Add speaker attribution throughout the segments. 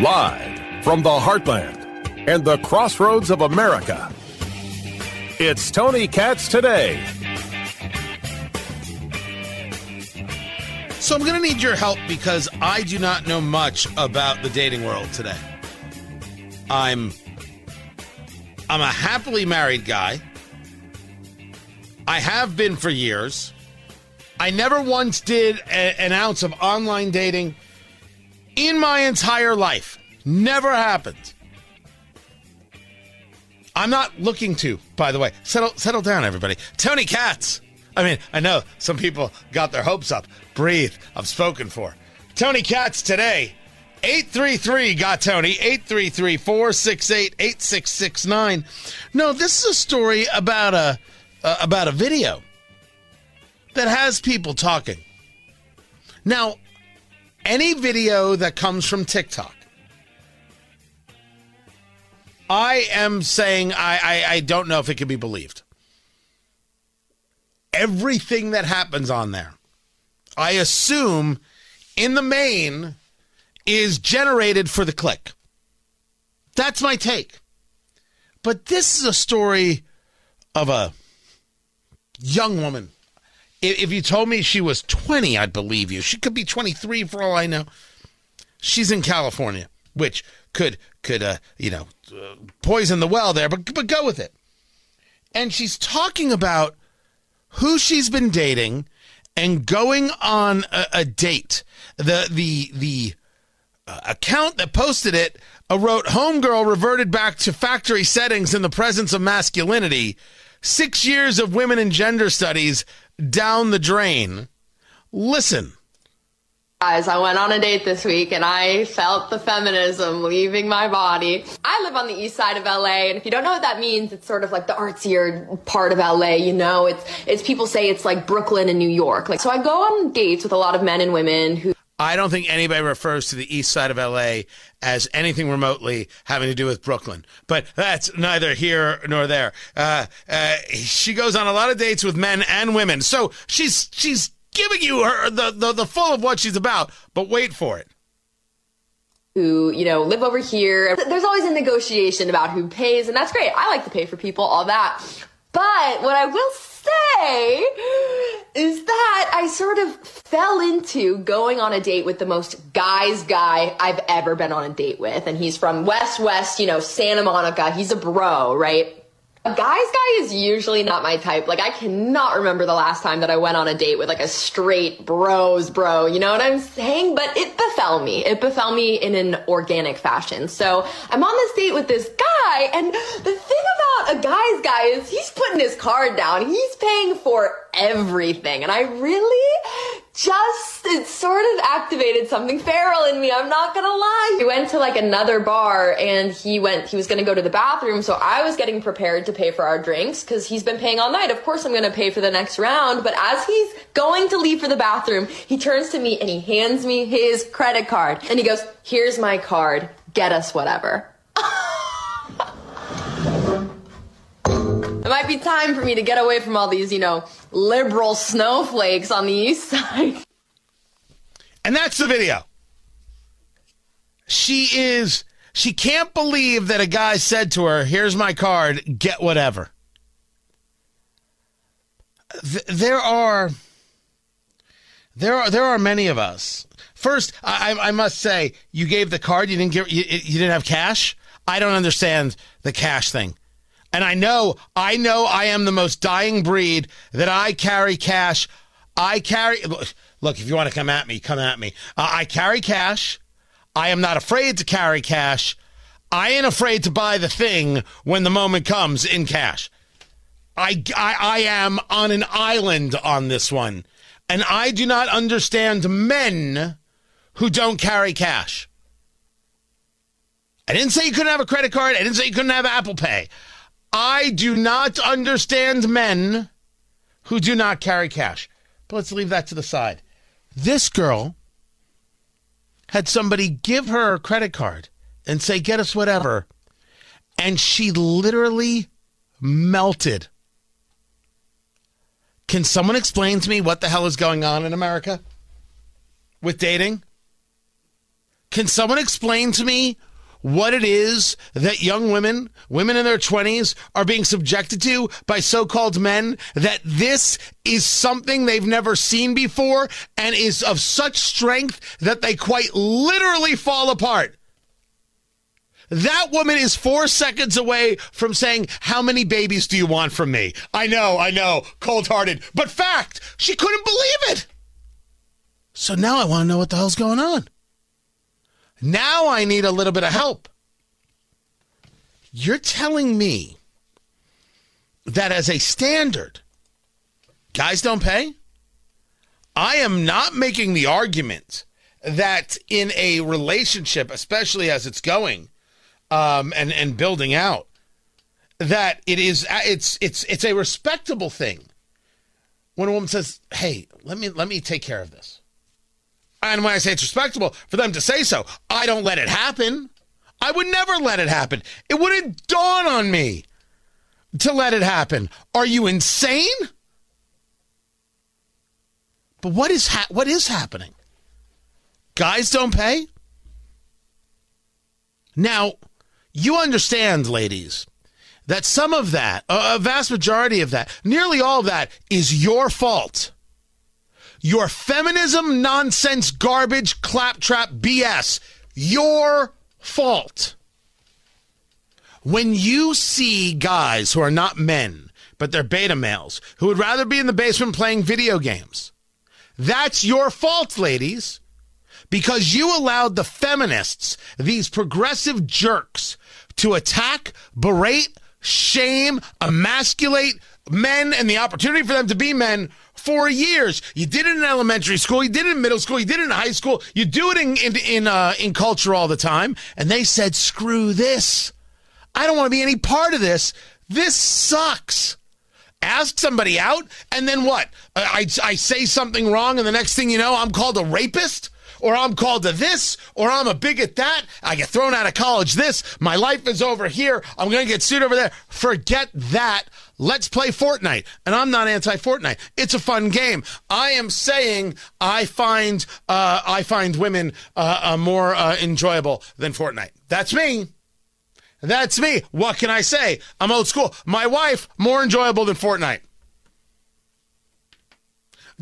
Speaker 1: Live from the heartland and the crossroads of America, it's Tony Katz today.
Speaker 2: So I'm going to need your help because I do not know much about the dating world today. I'm I'm a happily married guy. I have been for years. I never once did a, an ounce of online dating in my entire life. Never happened. I'm not looking to, by the way. Settle settle down, everybody. Tony Katz. I mean, I know some people got their hopes up. Breathe. I've spoken for. Tony Katz today. 833 got Tony. 833 468 8669. No, this is a story about a uh, about a video that has people talking. Now, any video that comes from TikTok, I am saying I, I, I don't know if it can be believed. Everything that happens on there, I assume in the main is generated for the click. That's my take. But this is a story of a young woman. If you told me she was 20, I'd believe you. She could be 23 for all I know. She's in California, which could could uh, you know poison the well there, but but go with it. And she's talking about who she's been dating and going on a, a date. The the the uh, account that posted it uh, wrote homegirl reverted back to factory settings in the presence of masculinity. Six years of women and gender studies down the drain. Listen.
Speaker 3: Guys, I went on a date this week and I felt the feminism leaving my body. I live on the east side of LA, and if you don't know what that means, it's sort of like the artsier part of LA, you know? It's it's people say it's like Brooklyn and New York. Like so I go on dates with a lot of men and women who
Speaker 2: I don't think anybody refers to the east side of LA as anything remotely having to do with Brooklyn, but that's neither here nor there. Uh, uh, she goes on a lot of dates with men and women, so she's she's giving you her the, the the full of what she's about. But wait for it.
Speaker 3: who, you know, live over here. There's always a negotiation about who pays, and that's great. I like to pay for people, all that. But what I will say is that I sort of fell into going on a date with the most guy's guy I've ever been on a date with. And he's from West West, you know, Santa Monica. He's a bro, right? A guy's guy is usually not my type. Like, I cannot remember the last time that I went on a date with like a straight bros bro. You know what I'm saying? But it befell me. It befell me in an organic fashion. So I'm on this date with this guy, and the thing about a guy's guy is he's putting his card down. He's paying for everything. And I really just, it sort of activated something feral in me. I'm not gonna lie. We went to like another bar and he went, he was gonna go to the bathroom. So I was getting prepared to pay for our drinks because he's been paying all night. Of course I'm gonna pay for the next round. But as he's going to leave for the bathroom, he turns to me and he hands me his credit card and he goes, here's my card. Get us whatever. It might be time for me to get away from all these, you know, liberal snowflakes on the east side.
Speaker 2: And that's the video. She is, she can't believe that a guy said to her, Here's my card, get whatever. Th- there are, there are, there are many of us. First, I, I must say, you gave the card, you didn't give, you, you didn't have cash. I don't understand the cash thing. And I know, I know I am the most dying breed that I carry cash. I carry, look, if you want to come at me, come at me. Uh, I carry cash. I am not afraid to carry cash. I ain't afraid to buy the thing when the moment comes in cash. I, I, I am on an island on this one. And I do not understand men who don't carry cash. I didn't say you couldn't have a credit card. I didn't say you couldn't have Apple Pay. I do not understand men who do not carry cash. But let's leave that to the side. This girl had somebody give her a credit card and say, get us whatever. And she literally melted. Can someone explain to me what the hell is going on in America with dating? Can someone explain to me what it is that young women, women in their 20s, are being subjected to by so called men, that this is something they've never seen before and is of such strength that they quite literally fall apart. That woman is four seconds away from saying, How many babies do you want from me? I know, I know, cold hearted, but fact, she couldn't believe it. So now I want to know what the hell's going on. Now I need a little bit of help. You're telling me that as a standard, guys don't pay? I am not making the argument that in a relationship, especially as it's going um, and and building out, that it is it's it's it's a respectable thing when a woman says, "Hey, let me let me take care of this." And when I say it's respectable for them to say so, I don't let it happen. I would never let it happen. It wouldn't dawn on me to let it happen. Are you insane? But what is ha- what is happening? Guys don't pay? Now, you understand, ladies, that some of that, a vast majority of that, nearly all of that is your fault. Your feminism nonsense garbage claptrap BS. Your fault. When you see guys who are not men, but they're beta males, who would rather be in the basement playing video games, that's your fault, ladies. Because you allowed the feminists, these progressive jerks, to attack, berate, shame, emasculate men and the opportunity for them to be men for years. You did it in elementary school, you did it in middle school, you did it in high school, you do it in in in, uh, in culture all the time. And they said, "Screw this! I don't want to be any part of this. This sucks." Ask somebody out, and then what? I, I say something wrong, and the next thing you know, I'm called a rapist or I'm called to this, or I'm a bigot that. I get thrown out of college this. My life is over here. I'm going to get sued over there. Forget that. Let's play Fortnite. And I'm not anti Fortnite. It's a fun game. I am saying I find uh, I find women uh, uh, more uh, enjoyable than Fortnite. That's me. That's me. What can I say? I'm old school. My wife more enjoyable than Fortnite.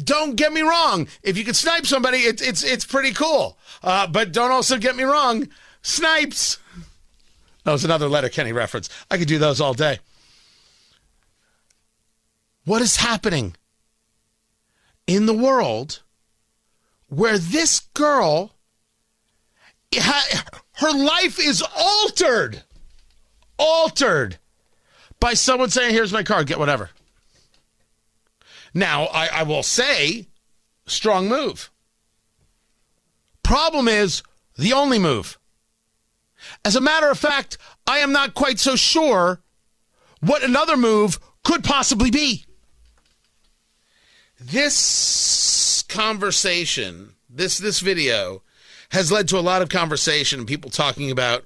Speaker 2: Don't get me wrong. If you can snipe somebody, it's it's it's pretty cool. Uh, but don't also get me wrong. Snipes. That was another Letterkenny reference. I could do those all day. What is happening in the world where this girl, her life is altered, altered by someone saying, Here's my card, get whatever. Now, I, I will say, strong move. Problem is, the only move. As a matter of fact, I am not quite so sure what another move could possibly be this conversation, this this video has led to a lot of conversation and people talking about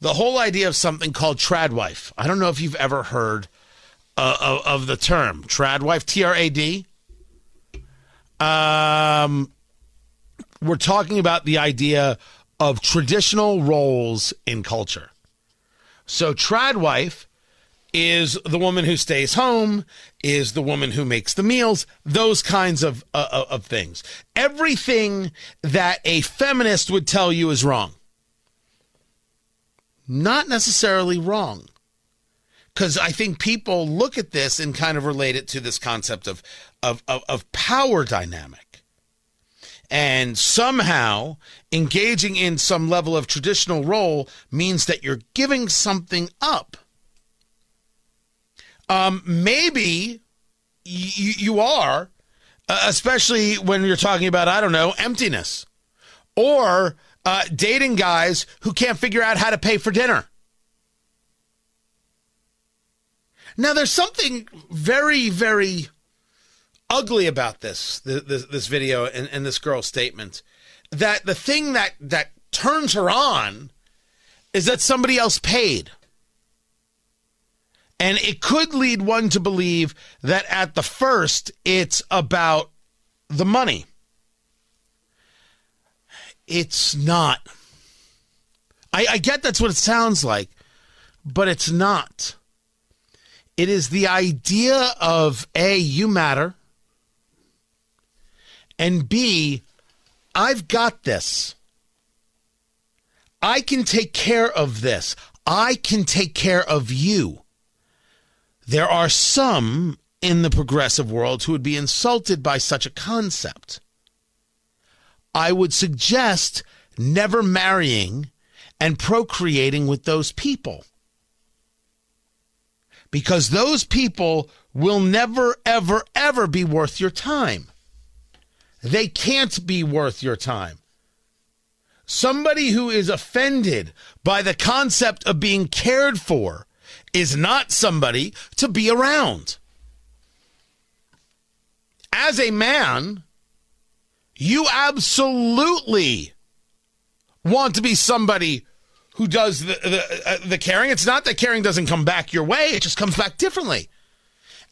Speaker 2: the whole idea of something called tradwife. I don't know if you've ever heard uh, of, of, the term tradwife, T R A D. Um, we're talking about the idea of traditional roles in culture. So, tradwife is the woman who stays home, is the woman who makes the meals, those kinds of, uh, uh, of things. Everything that a feminist would tell you is wrong. Not necessarily wrong. Because I think people look at this and kind of relate it to this concept of, of, of, of power dynamic. And somehow engaging in some level of traditional role means that you're giving something up um, maybe you, you are uh, especially when you're talking about, I don't know, emptiness or uh, dating guys who can't figure out how to pay for dinner. Now, there's something very, very ugly about this this, this video and, and this girl's statement. That the thing that that turns her on is that somebody else paid. And it could lead one to believe that at the first, it's about the money. It's not. I, I get that's what it sounds like, but it's not. It is the idea of A, you matter, and B, I've got this. I can take care of this. I can take care of you. There are some in the progressive world who would be insulted by such a concept. I would suggest never marrying and procreating with those people. Because those people will never, ever, ever be worth your time. They can't be worth your time. Somebody who is offended by the concept of being cared for is not somebody to be around. As a man, you absolutely want to be somebody who does the the, uh, the caring. It's not that caring doesn't come back your way; it just comes back differently.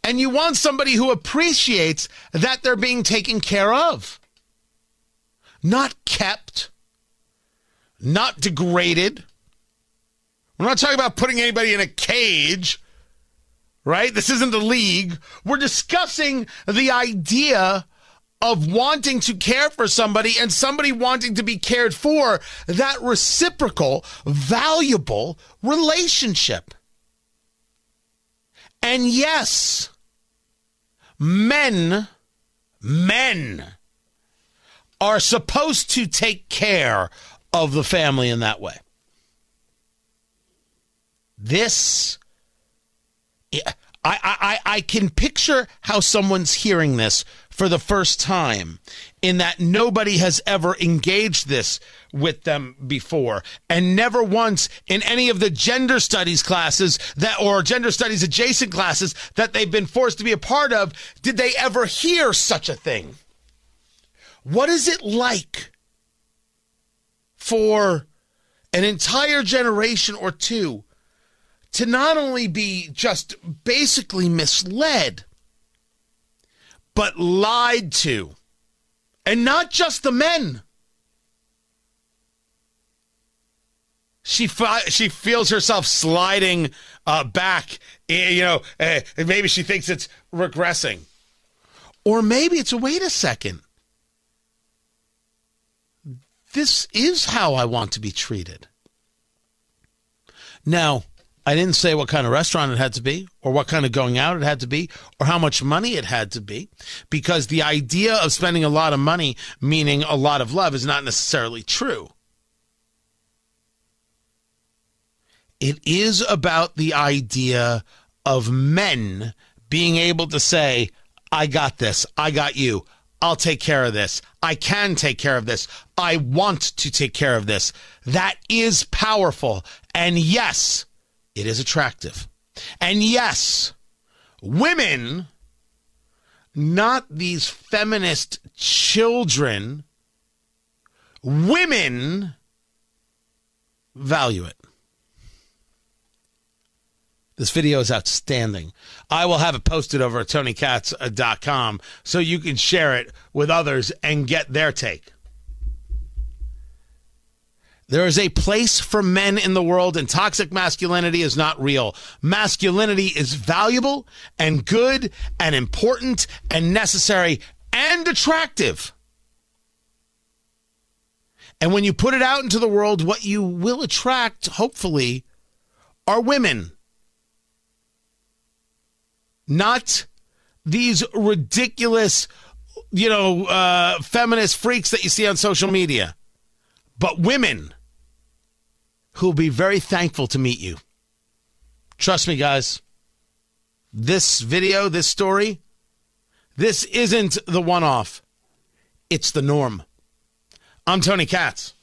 Speaker 2: And you want somebody who appreciates that they're being taken care of, not kept, not degraded, we're not talking about putting anybody in a cage, right? This isn't the league. We're discussing the idea of wanting to care for somebody and somebody wanting to be cared for, that reciprocal, valuable relationship. And yes, men, men are supposed to take care of the family in that way. This, I, I, I can picture how someone's hearing this for the first time in that nobody has ever engaged this with them before. And never once in any of the gender studies classes that or gender studies adjacent classes that they've been forced to be a part of did they ever hear such a thing. What is it like for an entire generation or two to not only be just basically misled, but lied to. And not just the men. She fi- she feels herself sliding uh, back. Eh, you know, uh, maybe she thinks it's regressing, or maybe it's a wait a second. This is how I want to be treated. Now, I didn't say what kind of restaurant it had to be, or what kind of going out it had to be, or how much money it had to be, because the idea of spending a lot of money meaning a lot of love is not necessarily true. It is about the idea of men being able to say, I got this, I got you, I'll take care of this, I can take care of this, I want to take care of this. That is powerful. And yes, it is attractive. And yes, women, not these feminist children, women value it. This video is outstanding. I will have it posted over at TonyKatz.com so you can share it with others and get their take. There is a place for men in the world, and toxic masculinity is not real. Masculinity is valuable and good and important and necessary and attractive. And when you put it out into the world, what you will attract, hopefully, are women. Not these ridiculous, you know, uh, feminist freaks that you see on social media, but women who will be very thankful to meet you. Trust me, guys. This video, this story, This isn't the one off, it's the norm. I'm Tony Katz.